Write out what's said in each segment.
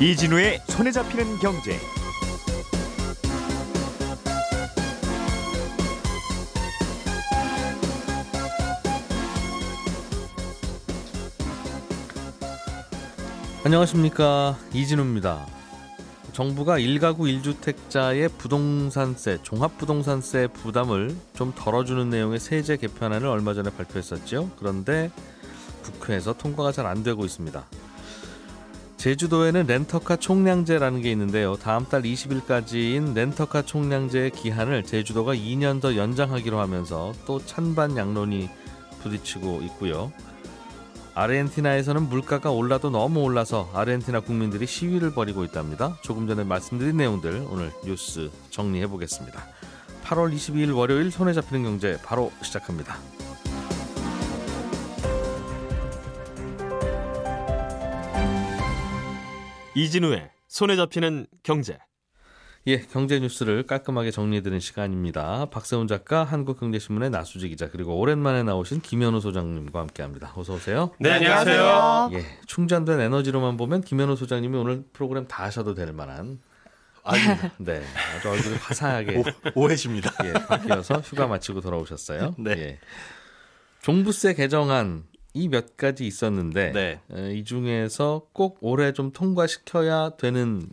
이진우의 손에 잡히는 경제. 안녕하십니까 이진우입니다. 정부가 1가구 1주택자의 부동산세, 종합부동산세 부담을 좀 덜어주는 내용의 세제 개편안을 얼마 전에 발표했었죠. 그런데 국회에서 통과가 잘 안 되고 있습니다. 제주도에는 렌터카 총량제라는 게 있는데요. 다음 달 20일까지인 렌터카 총량제의 기한을 제주도가 2년 더 연장하기로 하면서 또 찬반 양론이 부딪히고 있고요. 아르헨티나에서는 물가가 올라도 너무 올라서 아르헨티나 국민들이 시위를 벌이고 있답니다. 조금 전에 말씀드린 내용들 오늘 뉴스 정리해 보겠습니다. 8월 22일 월요일 손에 잡히는 경제 바로 시작합니다. 이진우의 손에 잡히는 경제. 예, 경제 뉴스를 깔끔하게 정리해드리는 시간입니다. 박세훈 작가, 한국경제신문의 나수지 기자, 그리고 오랜만에 나오신 김현우 소장님과 함께합니다. 어서 오세요. 네, 안녕하세요. 예, 충전된 에너지로만 보면 김현우 소장님이 오늘 프로그램 다 하셔도 될 만한 아니, 네, 아주 얼굴이 화사하게 오, 해십니다 예, 바뀌어서 휴가 마치고 돌아오셨어요. 네. 예. 종부세 개정안 이 몇 가지 있었는데 네. 에, 이 중에서 꼭 올해 좀 통과시켜야 되는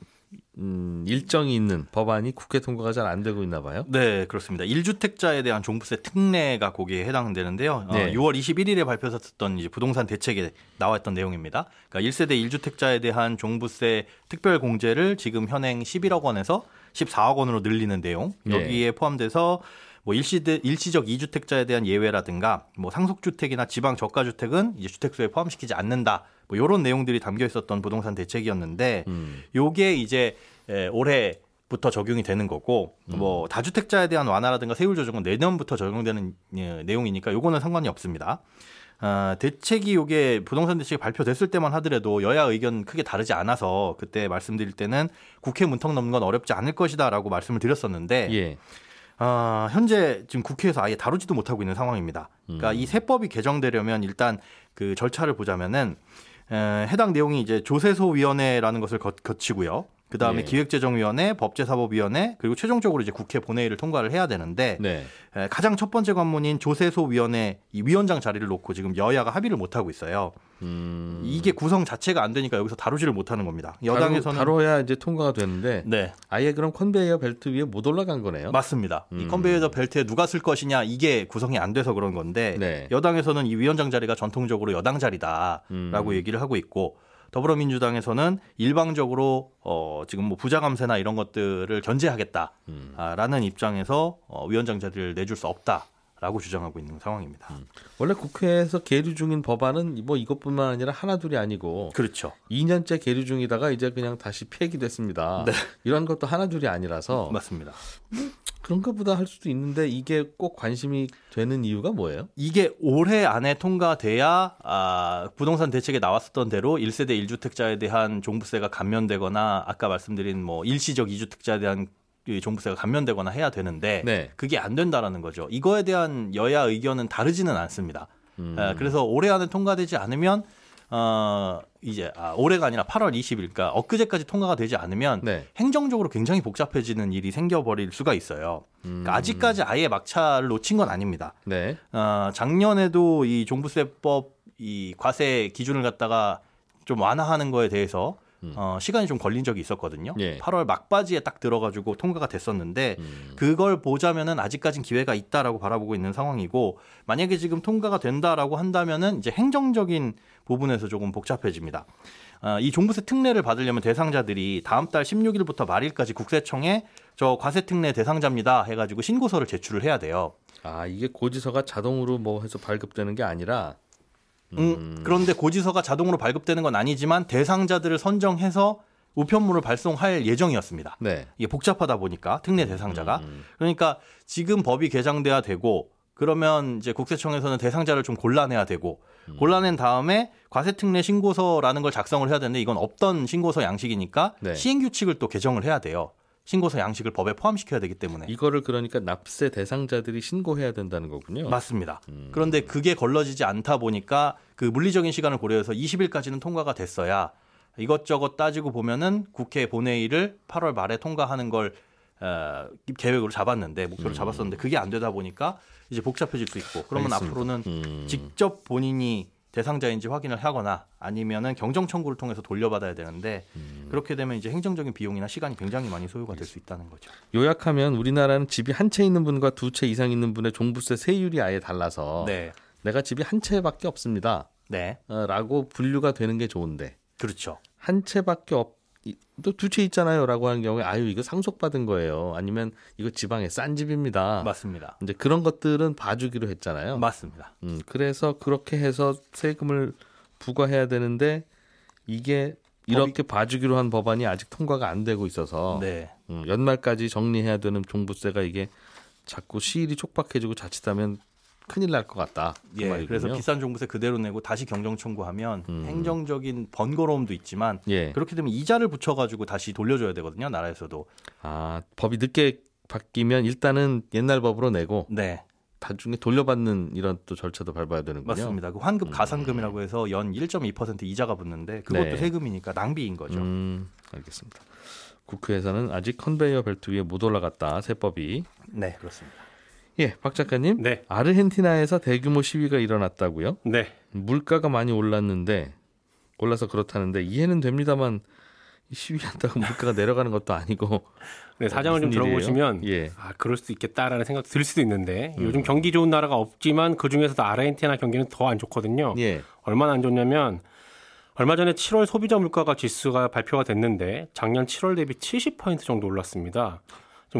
음, 일정이 있는 법안이 국회 통과가 잘 안 되고 있나 봐요. 네, 그렇습니다. 1주택자에 대한 종부세 특례가 거기에 해당되는데요. 네. 어, 6월 21일에 발표했었던 이제 부동산 대책에 나왔던 내용입니다. 그러니까 1세대 1주택자에 대한 종부세 특별 공제를 지금 현행 11억 원에서 14억 원으로 늘리는 내용. 네. 여기에 포함돼서 뭐 일시대, 일시적 2주택자에 대한 예외라든가 뭐 상속주택이나 지방 저가주택은 이제 주택수에 포함시키지 않는다. 뭐 요런 내용들이 담겨 있었던 부동산 대책이었는데 음. 요게 이제 에, 올해 부터 적용이 되는 거고 뭐 다주택자에 대한 완화라든가 세율 조정은 내년부터 적용되는 예, 내용이니까 요거는 상관이 없습니다. 아, 대책이 요게 부동산 대책이 발표됐을 때만 하더라도 여야 의견 크게 다르지 않아서 그때 말씀드릴 때는 국회 문턱 넘는 건 어렵지 않을 것이다라고 말씀을 드렸었는데 예. 아, 현재 지금 국회에서 아예 다루지도 못하고 있는 상황입니다. 그러니까 이 세법이 개정되려면 일단 그 절차를 보자면은 에, 해당 내용이 이제 조세소위원회라는 것을 거, 거치고요. 그 다음에 예. 기획재정위원회, 법제사법위원회, 그리고 최종적으로 이제 국회 본회의를 통과를 해야 되는데 네. 에, 가장 첫 번째 관문인 조세소위원회 이 위원장 자리를 놓고 지금 여야가 합의를 못 하고 있어요. 음. 이게 구성 자체가 안 되니까 여기서 다루지를 못하는 겁니다. 여당에서는 다루, 다뤄야 이제 통과가 되는데 네 아예 그럼 컨베이어 벨트 위에 못 올라간 거네요. 맞습니다. 이 음. 컨베이어 벨트에 누가 쓸 것이냐 이게 구성이 안 돼서 그런 건데 네. 여당에서는 이 위원장 자리가 전통적으로 여당 자리다라고 음. 얘기를 하고 있고 더불어민주당에서는 일방적으로 어 지금 뭐 부자 감세나 이런 것들을 견제하겠다라는 입장에서 어 위원장 자리를 내줄 수 없다 라고 주장하고 있는 상황입니다. 원래 국회에서 계류 중인 법안은 뭐 이것뿐만 아니라 하나 둘이 아니고 그렇죠. 2년째 계류 중이다가 이제 그냥 다시 폐기됐습니다. 네. 이런 것도 하나 둘이 아니라서 맞습니다. 그런가 보다 할 수도 있는데 이게 꼭 관심이 되는 이유가 뭐예요? 이게 올해 안에 통과돼야 아, 부동산 대책에 나왔었던 대로 1세대 1주택자에 대한 종부세가 감면되거나 아까 말씀드린 뭐 일시적 2주택자에 대한 이 종부세가 감면되거나 해야 되는데 네. 그게 안 된다라는 거죠. 이거에 대한 여야 의견은 다르지는 않습니다. 음. 아, 그래서 올해 안에 통과되지 않으면 어 이제 아, 올해가 아니라 8월 20일, 그러니까 엊그제까지 통과가 되지 않으면 네. 행정적으로 굉장히 복잡해지는 일이 생겨버릴 수가 있어요. 음. 그러니까 아직까지 아예 막차를 놓친 건 아닙니다. 네. 어, 작년에도 이 종부세법 이 과세 기준을 갖다가 좀 완화하는 거에 대해서 어, 시간이 좀 걸린 적이 있었거든요. 음. 예. 8월 막바지에 딱 들어가지고 통과가 됐었는데 음. 그걸 보자면은 아직까진 기회가 있다라고 바라보고 있는 상황이고 만약에 지금 통과가 된다라고 한다면은 이제 행정적인 부분에서 조금 복잡해집니다. 아, 이 종부세 특례를 받으려면 대상자들이 다음 달 16일부터 말일까지 국세청에 저 과세 특례 대상자입니다 해가지고 신고서를 제출을 해야 돼요. 아 이게 고지서가 자동으로 뭐 해서 발급되는 게 아니라 음, 그런데 고지서가 자동으로 발급되는 건 아니지만 대상자들을 선정해서 우편물을 발송할 예정이었습니다. 네. 이게 복잡하다 보니까 특례 대상자가 음. 그러니까 지금 법이 개정돼야 되고 그러면 이제 국세청에서는 대상자를 좀 골라내야 되고 골라낸 다음에 과세특례 신고서라는 걸 작성을 해야 되는데 이건 없던 신고서 양식이니까 네. 시행 규칙을 또 개정을 해야 돼요. 신고서 양식을 법에 포함시켜야 되기 때문에. 이거를 그러니까 납세 대상자들이 신고해야 된다는 거군요. 맞습니다. 음. 그런데 그게 걸러지지 않다 보니까 그 물리적인 시간을 고려해서 20일까지는 통과가 됐어야 이것저것 따지고 보면은 국회 본회의를 8월 말에 통과하는 걸 어, 계획으로 잡았는데 목표로 잡았었는데 그게 안 되다 보니까 이제 복잡해질 수 있고 그러면 알겠습니다. 앞으로는 음. 직접 본인이 대상자인지 확인을 하거나 아니면은 경정 청구를 통해서 돌려받아야 되는데 음. 그렇게 되면 이제 행정적인 비용이나 시간이 굉장히 많이 소요가 될 수 있다는 거죠. 요약하면 우리나라는 집이 한 채 있는 분과 두 채 이상 있는 분의 종부세 세율이 아예 달라서 네, 내가 집이 한 채밖에 없습니다. 네, 어, 라고 분류가 되는 게 좋은데 그렇죠. 한 채밖에 없, 또 두 채 있잖아요라고 하는 경우에 아유 이거 상속받은 거예요. 아니면 이거 지방에 싼 집입니다. 맞습니다. 이제 그런 것들은 봐주기로 했잖아요. 맞습니다. 음, 그래서 그렇게 해서 세금을 부과해야 되는데 이게 이렇게 봐주기로 한 법안이 아직 통과가 안 되고 있어서 네, 음, 연말까지 정리해야 되는 종부세가 이게 자꾸 시일이 촉박해지고 자칫하면 큰일 날 것 같다. 그 예, 말이군요. 그래서 비싼 종부세 그대로 내고 다시 경정 청구하면 음. 행정적인 번거로움도 있지만 예. 그렇게 되면 이자를 붙여가지고 다시 돌려줘야 되거든요. 나라에서도. 아 법이 늦게 바뀌면 일단은 옛날 법으로 내고 네, 나중에 돌려받는 이런 또 절차도 밟아야 되는군요. 맞습니다. 그 환급 가산금이라고 해서 연 1.2% 이자가 붙는데 그것도 네. 세금이니까 낭비인 거죠. 음, 알겠습니다. 국회에서는 아직 컨베이어 벨트 위에 못 올라갔다 세법이. 네, 그렇습니다. 예, 박 작가님. 네, 아르헨티나에서 대규모 시위가 일어났다고요? 네. 물가가 많이 올랐는데 올라서 그렇다는데 이해는 됩니다만 이 시위한다고 물가가 내려가는 것도 아니고 네, 사정을 좀? 들어보시면 예. 아 그럴 수도 있겠다라는 생각도 들 수도 있는데 음. 요즘 경기 좋은 나라가 없지만 그 중에서도 아르헨티나 경기는 더 안 좋거든요. 예. 얼마나 안 좋냐면 얼마 전에 7월 소비자 물가가 지수가 발표가 됐는데 작년 7월 대비 70% 정도 올랐습니다.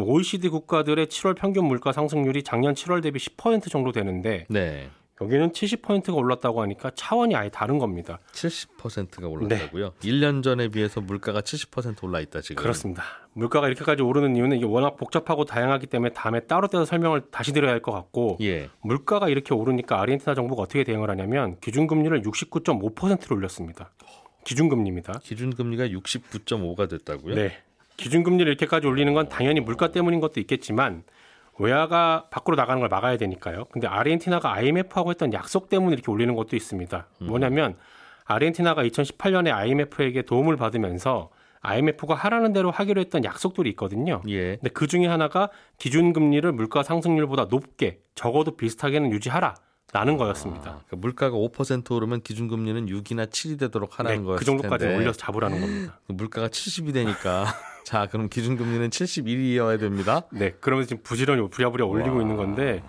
OECD 국가들의 7월 평균 물가 상승률이 작년 7월 대비 10% 정도 되는데 네. 여기는 70%가 올랐다고 하니까 차원이 아예 다른 겁니다. 70%가 올랐다고요. 1년 전에 비해서 물가가 70% 올라 있다 지금. 그렇습니다. 물가가 이렇게까지 오르는 이유는 이게 워낙 복잡하고 다양하기 때문에 다음에 따로 떼서 설명을 다시 드려야 할 것 같고 예. 물가가 이렇게 오르니까 아르헨티나 정부가 어떻게 대응을 하냐면 기준금리를 69.5%로 올렸습니다. 기준금리입니다. 기준금리가 69.5가 됐다고요? 네. 기준금리를 이렇게까지 올리는 건 당연히 물가 때문인 것도 있겠지만 외화가 밖으로 나가는 걸 막아야 되니까요. 근데 아르헨티나가 IMF하고 했던 약속 때문에 이렇게 올리는 것도 있습니다. 뭐냐면 아르헨티나가 2018년에 IMF에게 도움을 받으면서 IMF가 하라는 대로 하기로 했던 약속들이 있거든요. 예. 근데 그 중에 하나가 기준금리를 물가 상승률보다 높게 적어도 비슷하게는 유지하라. 라는 거였습니다. 아, 그러니까 물가가 5% 오르면 기준금리는 6이나 7이 되도록 하라는 네, 거였을 그 정도까지 텐데 올려서 잡으라는 겁니다. 물가가 70이 되니까 자 그럼 기준금리는 71이어야 됩니다. 네, 그러면서 지금 부지런히 부랴부랴 올리고 와. 있는 건데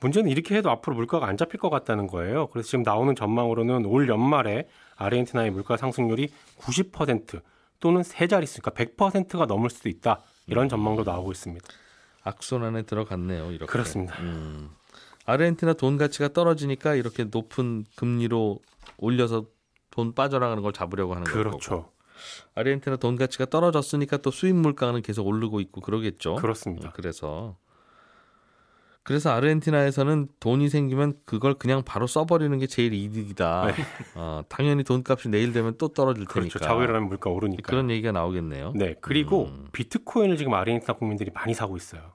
문제는 이렇게 해도 앞으로 물가가 안 잡힐 것 같다는 거예요. 그래서 지금 나오는 전망으로는 올 연말에 아르헨티나의 물가 상승률이 90% 또는 세 자릿수, 그러니까 100%가 넘을 수도 있다. 이런 전망도 나오고 있습니다. 악순환에 들어갔네요. 이렇게. 그렇습니다. 음. 아르헨티나 돈 가치가 떨어지니까 이렇게 높은 금리로 올려서 돈 빠져나가는 걸 잡으려고 하는 거고. 그렇죠. 아르헨티나 돈 가치가 떨어졌으니까 또 수입 물가는 계속 오르고 있고 그러겠죠. 그렇습니다. 음, 그래서 그래서 아르헨티나에서는 돈이 생기면 그걸 그냥 바로 써버리는 게 제일 이득이다. 네. 어, 당연히 돈값이 내일 되면 또 떨어질 그렇죠. 테니까. 일어나면 물가 오르니까. 그런 얘기가 나오겠네요. 네. 그리고 음. 비트코인을 지금 아르헨티나 국민들이 많이 사고 있어요.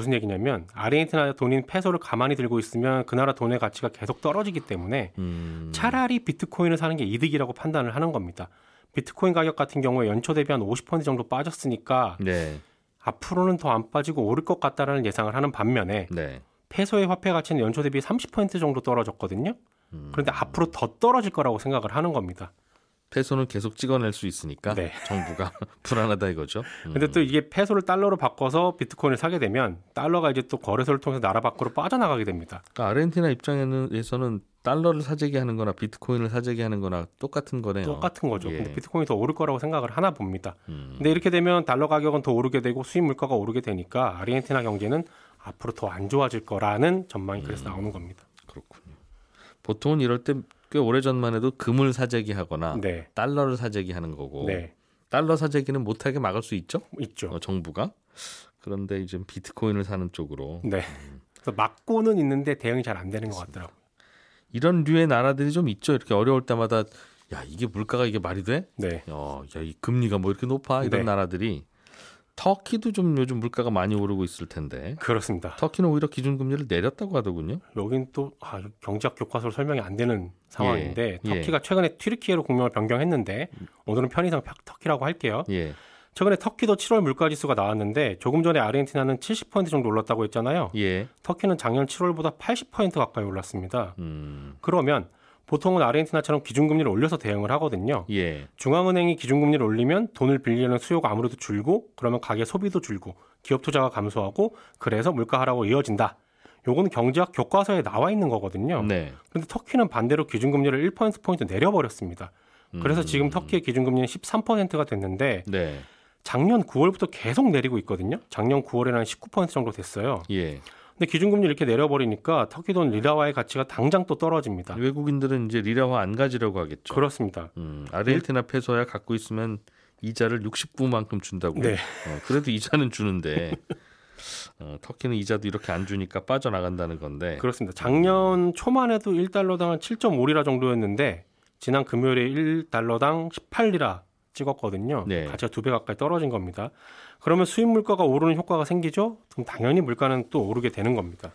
무슨 얘기냐면 아르헨티나 돈인 페소를 가만히 들고 있으면 그 나라 돈의 가치가 계속 떨어지기 때문에 음, 차라리 비트코인을 사는 게 이득이라고 판단을 하는 겁니다. 비트코인 가격 같은 경우에 연초 대비 한 50% 정도 빠졌으니까 네, 앞으로는 더 안 빠지고 오를 것 같다라는 예상을 하는 반면에 네. 페소의 화폐 가치는 연초 대비 30% 정도 떨어졌거든요. 음. 그런데 앞으로 더 떨어질 거라고 생각을 하는 겁니다. 페소는 계속 찍어낼 수 있으니까 네. 정부가 불안하다 이거죠. 음. 근데 또 이게 페소를 달러로 바꿔서 비트코인을 사게 되면 달러가 이제 또 거래소를 통해서 나라 밖으로 빠져나가게 됩니다. 그러니까 아르헨티나 입장에서는 달러를 사재기 하는 거나 비트코인을 사재기 하는 거나 똑같은 거네요. 똑같은 거죠. 예. 근데 비트코인이 더 오를 거라고 생각을 하나 봅니다. 음. 근데 이렇게 되면 달러 가격은 더 오르게 되고 수입 물가가 오르게 되니까 아르헨티나 경제는 앞으로 더 안 좋아질 거라는 전망이 그래서 음. 나오는 겁니다. 그렇군요. 보통은 이럴 때 꽤 오래 전만 해도 금을 사재기 하거나 네. 달러를 사재기 하는 거고 네. 달러 사재기는 못하게 막을 수 있죠. 있죠. 어, 정부가. 그런데 이제 비트코인을 사는 쪽으로 네. 그래서 막고는 있는데 대응이 잘 안 되는 것 같더라고요. 이런 류의 나라들이 좀 있죠. 이렇게 어려울 때마다 야 이게 물가가 이게 말이 돼? 네. 어, 야이 금리가 뭐 이렇게 높아 이런 네. 나라들이 터키도 좀 요즘 물가가 많이 오르고 있을 텐데 그렇습니다. 터키는 오히려 기준금리를 내렸다고 하더군요. 여긴 또 아, 경제학 교과서로 설명이 안 되는 상황인데 예. 터키가 최근에 튀르키예로 국명을 변경했는데 오늘은 편의상 펴- 터키라고 할게요. 예, 최근에 터키도 7월 물가 지수가 나왔는데 조금 전에 아르헨티나는 70% 정도 올랐다고 했잖아요. 예, 터키는 작년 7월보다 80% 가까이 올랐습니다. 음, 그러면 보통은 아르헨티나처럼 기준금리를 올려서 대응을 하거든요. 예, 중앙은행이 기준금리를 올리면 돈을 빌리는 수요가 아무래도 줄고 그러면 가계 소비도 줄고 기업 투자가 감소하고 그래서 물가 하락으로 이어진다. 요거는 경제학 교과서에 나와 있는 거거든요. 네, 그런데 터키는 반대로 기준금리를 1%포인트 내려버렸습니다. 그래서 지금 터키의 기준금리는 13%가 됐는데 네, 작년 9월부터 계속 내리고 있거든요. 작년 9월에는 한 19% 정도 됐어요. 예. 근데 기준금리 이렇게 내려버리니까 터키 돈 리라와의 가치가 당장 또 떨어집니다. 외국인들은 이제 리라화 안 가지려고 하겠죠. 그렇습니다. 음, 아르헨티나 페소야 갖고 있으면 이자를 69만큼 준다고. 네. 어, 그래도 이자는 주는데 어, 터키는 이자도 이렇게 안 주니까 빠져나간다는 건데. 그렇습니다. 작년 초만 해도 1달러당 한 7.5리라 정도였는데 지난 금요일에 1달러당 18리라 찍었거든요. 네. 가치가 두 배 가까이 떨어진 겁니다. 그러면 수입 물가가 오르는 효과가 생기죠? 그럼 당연히 물가는 또 오르게 되는 겁니다.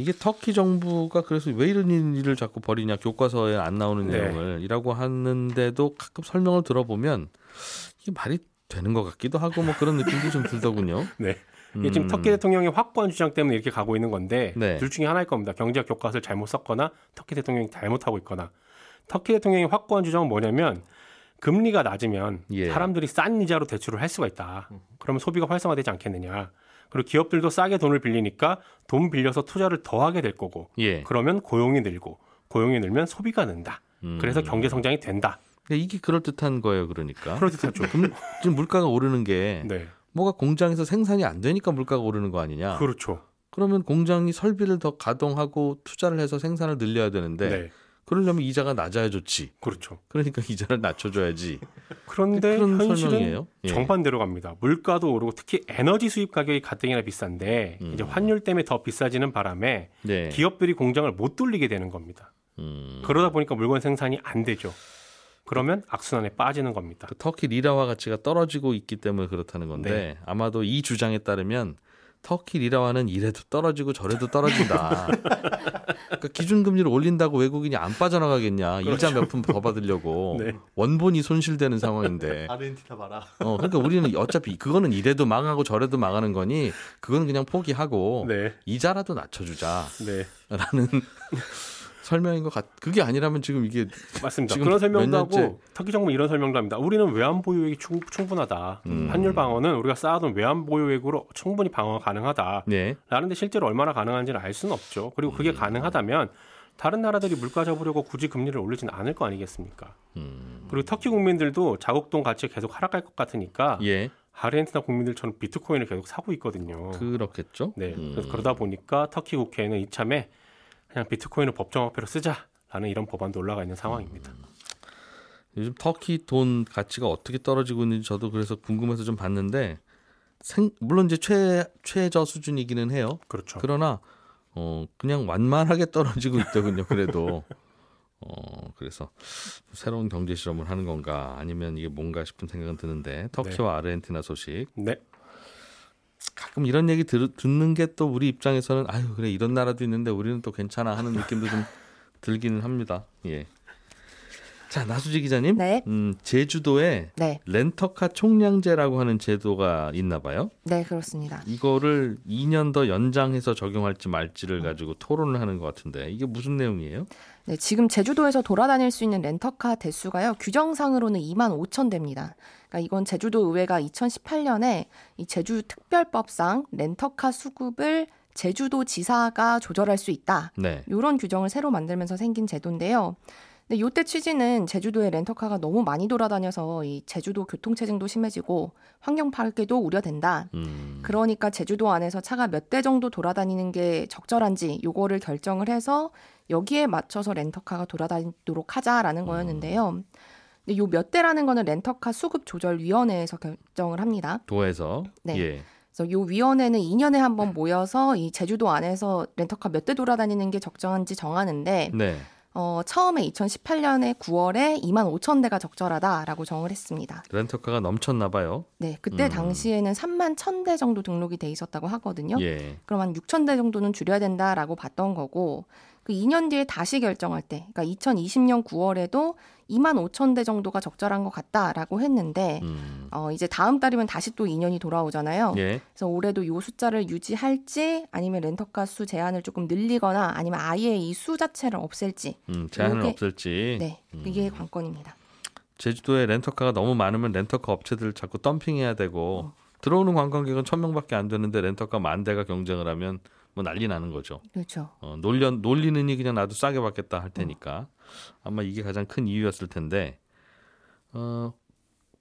이게 터키 정부가 그래서 왜 이런 일을 자꾸 벌이냐 교과서에 안 나오는 네. 내용을 이라고 하는데도 가끔 설명을 들어보면 이게 말이 되는 것 같기도 하고 뭐 그런 느낌도 좀 들더군요. 네. 이게 지금 음. 터키 대통령의 확고한 주장 때문에 이렇게 가고 있는 건데 네. 둘 중에 하나일 겁니다. 경제학 교과서를 잘못 썼거나 터키 대통령이 잘못하고 있거나 터키 대통령의 확고한 주장은 뭐냐면 금리가 낮으면 예. 사람들이 싼 이자로 대출을 할 수가 있다. 그러면 소비가 활성화되지 않겠느냐. 그리고 기업들도 싸게 돈을 빌리니까 돈 빌려서 투자를 더 하게 될 거고 예. 그러면 고용이 늘고 고용이 늘면 소비가 는다. 음. 그래서 경제 성장이 된다. 이게 그럴 듯한 거예요, 그러니까. 그렇듯하죠. 금- 지금 물가가 오르는 게 네. 뭐가 공장에서 생산이 안 되니까 물가가 오르는 거 아니냐. 그렇죠. 그러면 공장이 설비를 더 가동하고 투자를 해서 생산을 늘려야 되는데 네. 그러려면 이자가 낮아야 좋지. 그렇죠. 그러니까 이자를 낮춰줘야지. 그런데 그런 현실은 설명이에요. 예. 정반대로 갑니다. 물가도 오르고 특히 에너지 수입 가격이 가뜩이나 비싼데 음. 이제 환율 때문에 더 비싸지는 바람에 네. 기업들이 공장을 못 돌리게 되는 겁니다. 음. 그러다 보니까 물건 생산이 안 되죠. 그러면 악순환에 빠지는 겁니다. 그 터키 리라화 가치가 떨어지고 있기 때문에 그렇다는 건데 네. 아마도 이 주장에 따르면 터키 리라화는 이래도 떨어지고 저래도 떨어진다. 그러니까 기준금리를 올린다고 외국인이 안 빠져나가겠냐. 일자 몇 푼 더 받으려고 네. 원본이 손실되는 상황인데. 아르헨티나 봐라. 어, 그러니까 우리는 어차피 그거는 이래도 망하고 저래도 망하는 거니 그건 그냥 포기하고 네, 이자라도 낮춰주자라는 네, 설명인 것 같. 그게 아니라면 지금 이게 맞습니다. 지금 그런 몇 설명도 하고 터키 정부 이런 설명도 합니다. 우리는 외환 보유액이 충, 충분하다. 음. 환율 방어는 우리가 쌓아둔 외환 보유액으로 충분히 방어가 가능하다. 네. 라는데 실제로 얼마나 가능한지는 알 수는 없죠. 그리고 음. 그게 가능하다면 다른 나라들이 물가 잡으려고 굳이 금리를 올리지는 않을 거 아니겠습니까? 음. 그리고 터키 국민들도 자국동 가치가 계속 하락할 것 같으니까 예. 아르헨티나 국민들처럼 비트코인을 계속 사고 있거든요. 그렇겠죠. 네. 음. 그래서 그러다 보니까 터키 국회에는 이참에 그냥 비트코인을 법정화폐로 쓰자라는 이런 법안도 올라가 있는 상황입니다. 요즘 터키 돈 가치가 어떻게 떨어지고 있는지 저도 그래서 궁금해서 좀 봤는데 생, 물론 이제 최 최저 수준이기는 해요. 그렇죠. 그러나 어 그냥 완만하게 떨어지고 있더군요. 그래도 어 그래서 새로운 경제 실험을 하는 건가 아니면 이게 뭔가 싶은 생각은 드는데 터키와 아르헨티나 소식 네. 가끔 이런 얘기 들, 듣는 게 또 우리 입장에서는 아유 그래 이런 나라도 있는데 우리는 또 괜찮아 하는 느낌도 좀 들기는 합니다. 예. 자 나수지 기자님, 네. 음, 제주도에 네, 렌터카 총량제라고 하는 제도가 있나 봐요. 네 그렇습니다. 이거를 2년 더 연장해서 적용할지 말지를 가지고 토론을 하는 것 같은데 이게 무슨 내용이에요? 네, 지금 제주도에서 돌아다닐 수 있는 렌터카 대수가요 규정상으로는 2만 5천 대입니다. 그러니까 이건 제주도 의회가 2018년에 이 제주 특별법상 렌터카 수급을 제주도 지사가 조절할 수 있다. 네. 이런 규정을 새로 만들면서 생긴 제도인데요. 근데 요때 취지는 제주도에 렌터카가 너무 많이 돌아다녀서 이 제주도 교통체증도 심해지고 환경 파괴도 우려된다. 음, 그러니까 제주도 안에서 차가 몇 대 정도 돌아다니는 게 적절한지 요거를 결정을 해서 여기에 맞춰서 렌터카가 돌아다니도록 하자라는 거였는데요. 근데 요 몇 대라는 거는 렌터카 수급 조절 위원회에서 결정을 합니다. 도에서 네. 예. 그래서 요 위원회는 2년에 한 번 모여서 이 제주도 안에서 렌터카 몇 대 돌아다니는 게 적정한지 정하는데 네. 어, 처음에 2018년에 9월에 2만 5천 대가 적절하다라고 정을 했습니다. 렌터카가 넘쳤나 봐요. 네, 그때 음. 당시에는 3만 1천 대 정도 등록이 돼 있었다고 하거든요. 예. 그럼 한 6천 대 정도는 줄여야 된다라고 봤던 거고 그 2년 뒤에 다시 결정할 때, 그러니까 2020년 9월에도 2만 5천 대 정도가 적절한 것 같다라고 했는데 음. 어, 이제 다음 달이면 다시 또 2년이 돌아오잖아요. 예. 그래서 올해도 이 숫자를 유지할지 아니면 렌터카 수 제한을 조금 늘리거나 아니면 아예 이 수 자체를 없앨지 음, 제한은 요게- 없을지. 네 이게 관건입니다. 제주도에 렌터카가 너무 많으면 렌터카 업체들 자꾸 덤핑해야 되고 들어오는 관광객은 천 명밖에 안 되는데 렌터카 만 대가 경쟁을 하면 뭐 난리 나는 거죠. 그렇죠. 어, 놀려 놀리느니 그냥 나도 싸게 받겠다 할 테니까 아마 이게 가장 큰 이유였을 텐데 어,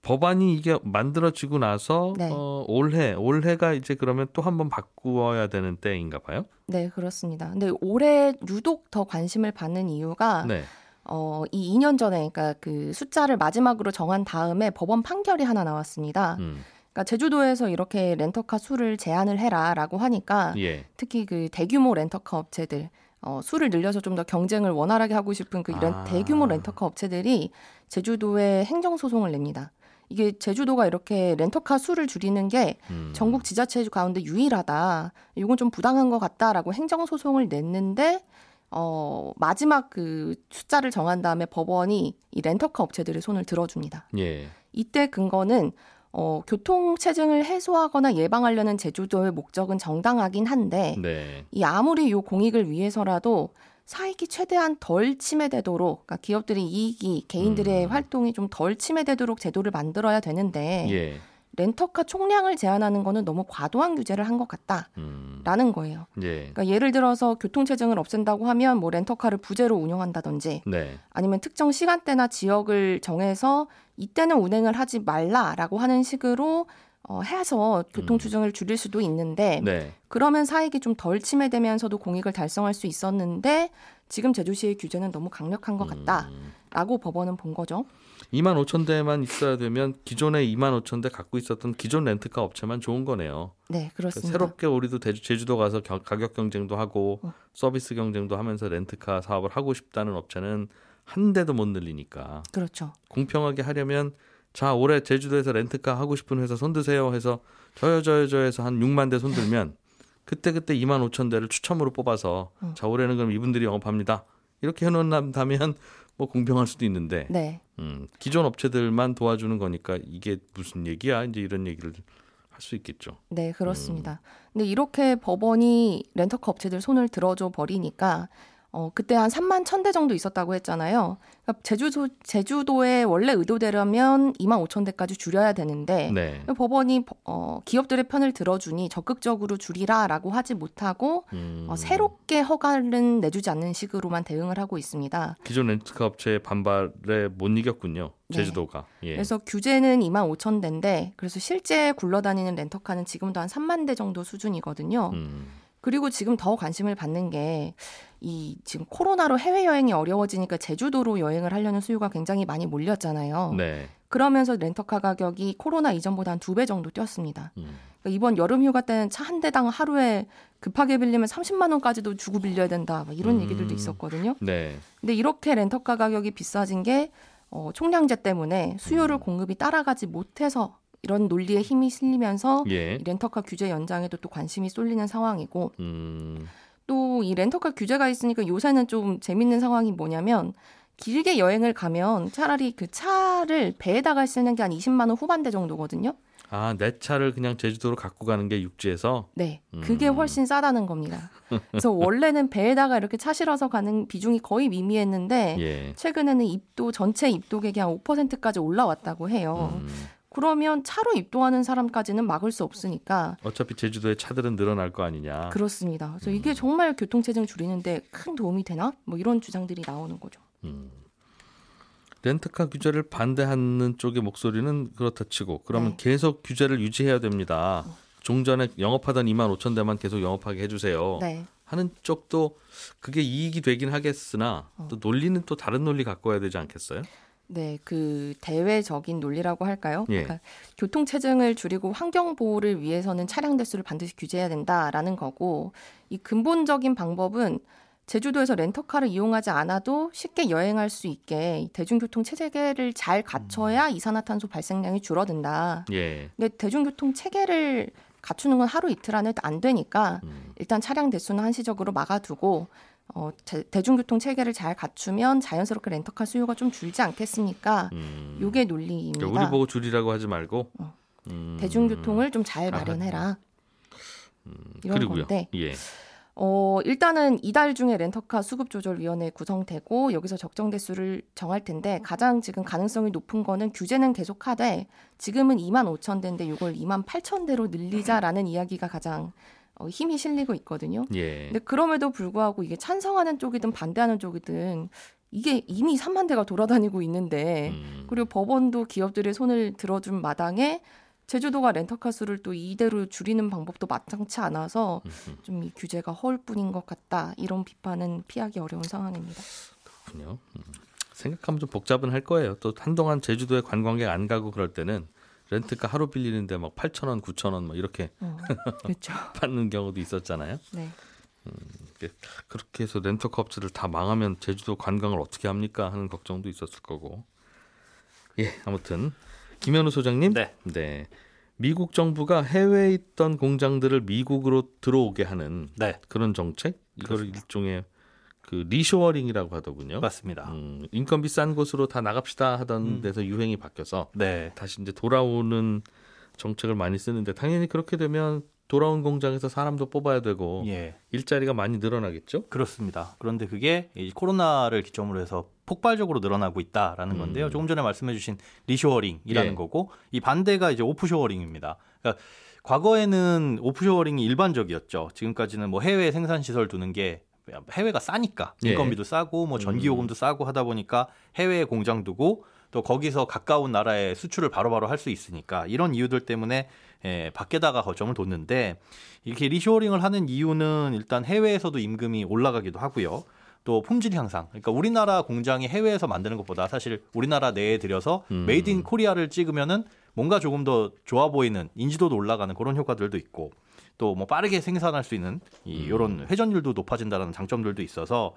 법안이 이게 만들어지고 나서 네. 어, 올해 올해가 이제 그러면 또 한번 바꾸어야 되는 때인가 봐요. 네 그렇습니다. 근데 올해 유독 더 관심을 받는 이유가 네. 어, 이 2년 전에 그러니까 그 숫자를 마지막으로 정한 다음에 법원 판결이 하나 나왔습니다. 음. 그러니까 제주도에서 이렇게 렌터카 수를 제한을 해라라고 하니까 예. 특히 그 대규모 렌터카 업체들 어, 수를 늘려서 좀 더 경쟁을 원활하게 하고 싶은 그 이런 아. 대규모 렌터카 업체들이 제주도에 행정 소송을 냅니다. 이게 제주도가 이렇게 렌터카 수를 줄이는 게 음. 전국 지자체 가운데 유일하다. 이건 좀 부당한 것 같다라고 행정 소송을 냈는데 어, 마지막 그 숫자를 정한 다음에 법원이 이 렌터카 업체들의 손을 들어줍니다. 예. 이때 근거는 어, 교통 체증을 해소하거나 예방하려는 제주도의 목적은 정당하긴 한데 네. 이 아무리 요 공익을 위해서라도 사익이 최대한 덜 침해되도록 그러니까 기업들의 이익이 개인들의 음. 활동이 좀 덜 침해되도록 제도를 만들어야 되는데 예. 렌터카 총량을 제한하는 거는 너무 과도한 규제를 한것 음. 같다라는 거예요. 예. 그러니까 예를 들어서 교통체증을 없앤다고 하면 뭐 렌터카를 부재로 운영한다든지 네. 아니면 특정 시간대나 지역을 정해서 이때는 운행을 하지 말라라고 하는 식으로 어, 해서 교통체증을 줄일 수도 있는데 네. 그러면 사익이 좀 덜 침해되면서도 공익을 달성할 수 있었는데 지금 제주시의 규제는 너무 강력한 것 음. 같다라고 법원은 본 거죠. 2만 5천 대만 있어야 되면 기존에 2만 5천 대 갖고 있었던 기존 렌트카 업체만 좋은 거네요. 네, 그러니까 그렇습니다. 새롭게 우리도 제주, 제주도 가서 겨- 가격 경쟁도 하고 어. 서비스 경쟁도 하면서 렌트카 사업을 하고 싶다는 업체는 한 대도 못 늘리니까 그렇죠. 공평하게 하려면 자 올해 제주도에서 렌트카 하고 싶은 회사 손드세요 해서 저요 저요 저 해서 한 6만 대 손들면 그때 그때 2만 5천 대를 추첨으로 뽑아서 어. 자 올해는 그럼 이분들이 영업합니다 이렇게 해놓는다면 뭐 공평할 수도 있는데 네. 음, 기존 업체들만 도와주는 거니까 이게 무슨 얘기야 이제 이런 얘기를 할 수 있겠죠. 네, 그렇습니다. 근데 이렇게 법원이 렌터카 업체들 손을 들어줘 버리니까 어, 그때 한 3만 1000대 정도 있었다고 했잖아요. 그러니까 제주도, 제주도의 원래 의도대로면 2만 5천 대까지 줄여야 되는데 네. 법원이 어, 기업들의 편을 들어주니 적극적으로 줄이라라고 하지 못하고 음, 어, 새롭게 허가는 내주지 않는 식으로만 대응을 하고 있습니다. 기존 렌트카 업체의 반발에 못 이겼군요. 네. 제주도가. 예. 그래서 규제는 2만 5천 대인데 그래서 실제 굴러다니는 렌터카는 지금도 한 3만 대 정도 수준이거든요. 음, 그리고 지금 더 관심을 받는 게 이 지금 코로나로 해외 여행이 어려워지니까 제주도로 여행을 하려는 수요가 굉장히 많이 몰렸잖아요. 네. 그러면서 렌터카 가격이 코로나 이전보다 한 두 배 정도 뛰었습니다. 음, 그러니까 이번 여름 휴가 때는 차 한 대당 하루에 급하게 빌리면 30만 원까지도 주고 빌려야 된다. 막 이런 음. 얘기들도 있었거든요. 네. 근데 이렇게 렌터카 가격이 비싸진 게 어, 총량제 때문에 수요를 음. 공급이 따라가지 못해서 이런 논리에 힘이 실리면서 예. 이 렌터카 규제 연장에도 또 관심이 쏠리는 상황이고 음, 또이 렌터카 규제가 있으니까 요새는 좀 재밌는 상황이 뭐냐면 길게 여행을 가면 차라리 그 차를 배에다가 싣는 게 한 20만 원 후반대 정도거든요. 아, 내 차를 그냥 제주도로 갖고 가는 게 육지에서 네, 그게 음. 훨씬 싸다는 겁니다. 그래서 원래는 배에다가 이렇게 차 실어서 가는 비중이 거의 미미했는데 예. 최근에는 입도 전체 입도객이 한 5%까지 올라왔다고 해요. 음, 그러면 차로 입도하는 사람까지는 막을 수 없으니까 어차피 제주도에 차들은 늘어날 거 아니냐. 그렇습니다. 그래서 음. 이게 정말 교통 체증 줄이는데 큰 도움이 되나? 뭐 이런 주장들이 나오는 거죠. 음. 렌트카 규제를 반대하는 쪽의 목소리는 그렇다 치고 그러면 네. 계속 규제를 유지해야 됩니다. 종전에 영업하던 2만 5천 대만 계속 영업하게 해주세요. 네. 하는 쪽도 그게 이익이 되긴 하겠으나 어. 또 논리는 또 다른 논리 갖고 와야 되지 않겠어요? 네, 그 대외적인 논리라고 할까요? 예. 그러니까 교통 체증을 줄이고 환경 보호를 위해서는 차량 대수를 반드시 규제해야 된다라는 거고 이 근본적인 방법은 제주도에서 렌터카를 이용하지 않아도 쉽게 여행할 수 있게 이 대중교통 체계를 잘 갖춰야 이산화탄소 발생량이 줄어든다. 예. 근데 대중교통 체계를 갖추는 건 하루 이틀 안에 안 되니까 음. 일단 차량 대수는 한시적으로 막아두고 어, 제- 대중교통 체계를 잘 갖추면 자연스럽게 렌터카 수요가 좀 줄지 않겠습니까? 음. 요게 논리입니다. 그러니까 우리 보고 줄이라고 하지 말고 어. 음. 대중교통을 좀잘 아, 마련해라. 이런 그리고요. 건데 예. 어, 일단은 이달 중에 렌터카 수급 조절 위원회 구성되고 여기서 적정 대수를 정할 텐데 가장 지금 가능성이 높은 거는 규제는 계속하되 지금은 2만 5천 대인데 이걸 2만 8천 대로 늘리자라는 이야기가 가장 어, 힘이 실리고 있거든요. 예. 근데 그럼에도 불구하고 이게 찬성하는 쪽이든 반대하는 쪽이든 이게 이미 3만 대가 돌아다니고 있는데 음. 그리고 법원도 기업들의 손을 들어준 마당에 제주도가 렌터카 수를 또 이대로 줄이는 방법도 마땅치 않아서. 좀 이 규제가 허울뿐인 것 같다 이런 비판은 피하기 어려운 상황입니다. 그렇군요. 음. 생각하면 좀 복잡은 할 거예요. 또 한동안 제주도에 관광객 안 가고 그럴 때는 렌트카 하루 빌리는데 막 8천 원, 9천 원뭐 이렇게 어, 그렇죠. 받는 경우도 있었잖아요. 네. 그렇게 해서 렌터카 업체를 다 망하면 제주도 관광을 어떻게 합니까 하는 걱정도 있었을 거고. 예, 아무튼 김현우 소장님. 네. 미국 정부가 해외에 있던 공장들을 미국으로 들어오게 하는 네, 그런 정책 이거를 일종의 그 reshoring이라고 하더군요. 맞습니다. 음, 인건비 싼 곳으로 다 나갑시다 하던 음. 데서 유행이 바뀌어서 네, 다시 이제 돌아오는 정책을 많이 쓰는데 당연히 그렇게 되면 돌아온 공장에서 사람도 뽑아야 되고 예, 일자리가 많이 늘어나겠죠. 그렇습니다. 그런데 그게 이 코로나를 기점으로 해서 폭발적으로 늘어나고 있다라는 음. 건데요. 조금 전에 말씀해주신 reshoring이라는 예. 거고 이 반대가 이제 offshoring입니다. 그러니까 과거에는 offshoring이 일반적이었죠. 지금까지는 뭐 해외 생산 시설 두는 게 해외가 싸니까 예. 인건비도 싸고 뭐 전기 요금도 싸고 하다 보니까 해외에 공장 두고 또 거기서 가까운 나라에 수출을 바로바로 할 수 있으니까 이런 이유들 때문에 예, 밖에다가 거점을 뒀는데 이렇게 reshoring을 하는 이유는 일단 해외에서도 임금이 올라가기도 하고요. 또 품질 향상. 그러니까 우리나라 공장이 해외에서 만드는 것보다 사실 우리나라 내에 들여서 음. Made in Korea를 찍으면은 뭔가 조금 더 좋아 보이는 인지도도 올라가는 그런 효과들도 있고 또 뭐 빠르게 생산할 수 있는 이 음. 요런 회전율도 높아진다라는 장점들도 있어서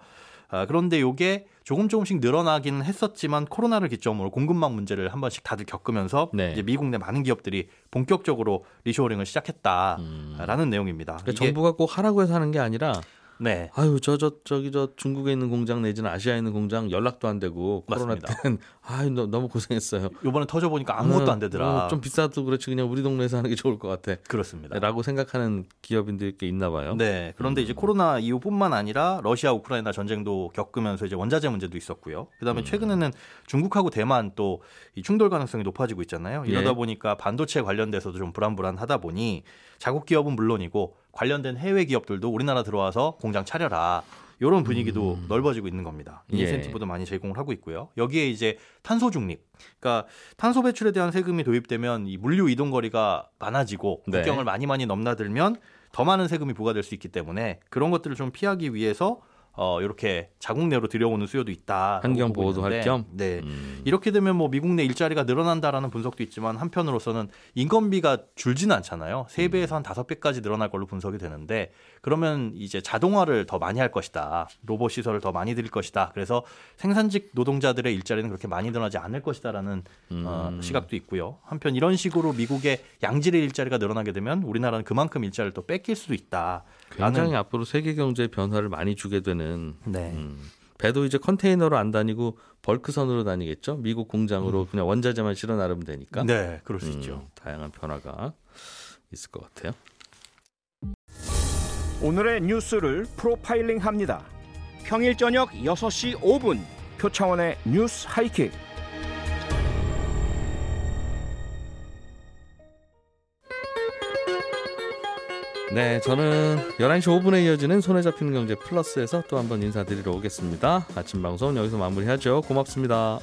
아, 그런데 요게 조금 조금씩 늘어나기는 했었지만 코로나를 기점으로 공급망 문제를 한 번씩 다들 겪으면서 네. 이제 미국 내 많은 기업들이 본격적으로 reshoring을 시작했다라는 내용입니다. 그러니까 정부가 꼭 하라고 해서 하는 게 아니라 네. 아유 저저 저 기 저 중국에 있는 공장 내지는 아시아에 있는 공장 연락도 안 되고 코로나 맞습니다. 때는 아유 너, 너무 고생했어요. 요번에 터져 보니까 아무것도 어, 안 되더라. 어, 좀 비싸도 그렇지 그냥 우리 동네에서 하는 게 좋을 것 같아. 그렇습니다. 라고 생각하는 기업인들이 꽤 있나 봐요. 네. 그런데 이제 코로나 이후뿐만 아니라 러시아 우크라이나 전쟁도 겪으면서 이제 원자재 문제도 있었고요. 그다음에 최근에는 중국하고 대만 또이 충돌 가능성이 높아지고 있잖아요. 이러다 예. 보니까 반도체 관련돼서도 좀 불안불안하다 보니 자국 기업은 물론이고 관련된 해외 기업들도 우리나라 들어와서 공장 차려라. 이런 분위기도 넓어지고 있는 겁니다. 예. 인센티브도 많이 제공을 하고 있고요. 여기에 이제 탄소 중립, 그러니까 탄소 배출에 대한 세금이 도입되면 이 물류 이동 거리가 많아지고 네. 국경을 많이 많이 넘나들면 더 많은 세금이 부과될 수 있기 때문에 그런 것들을 좀 피하기 위해서 어 이렇게 자국 내로 들여오는 수요도 있다. 환경 보호도 할 겸? 네. 음. 이렇게 되면 뭐 미국 내 일자리가 늘어난다라는 분석도 있지만 한편으로서는 인건비가 줄지는 않잖아요. 세 음. 배에서 한 다섯 배까지 늘어날 걸로 분석이 되는데 그러면 이제 자동화를 더 많이 할 것이다. 로봇 시설을 더 많이 들일 것이다. 그래서 생산직 노동자들의 일자리는 그렇게 많이 늘어나지 않을 것이다라는 어, 음. 시각도 있고요. 한편 이런 식으로 미국의 양질의 일자리가 늘어나게 되면 우리나라는 그만큼 일자리를 또 뺏길 수도 있다. 굉장히 앞으로 세계 경제에 변화를 많이 주게 되는 네. 음, 배도 이제 컨테이너로 안 다니고 벌크선으로 다니겠죠. 미국 공장으로 그냥 원자재만 실어 나르면 되니까. 음. 네, 그럴 수 음, 있죠. 다양한 변화가 있을 것 같아요. 오늘의 뉴스를 프로파일링 합니다. 평일 저녁 6시 5분 표창원의 뉴스 하이킥. 네, 저는 11시 5분에 이어지는 손에 잡히는 경제 플러스에서 또 한번 인사드리러 오겠습니다. 아침 방송 여기서 마무리하죠. 고맙습니다.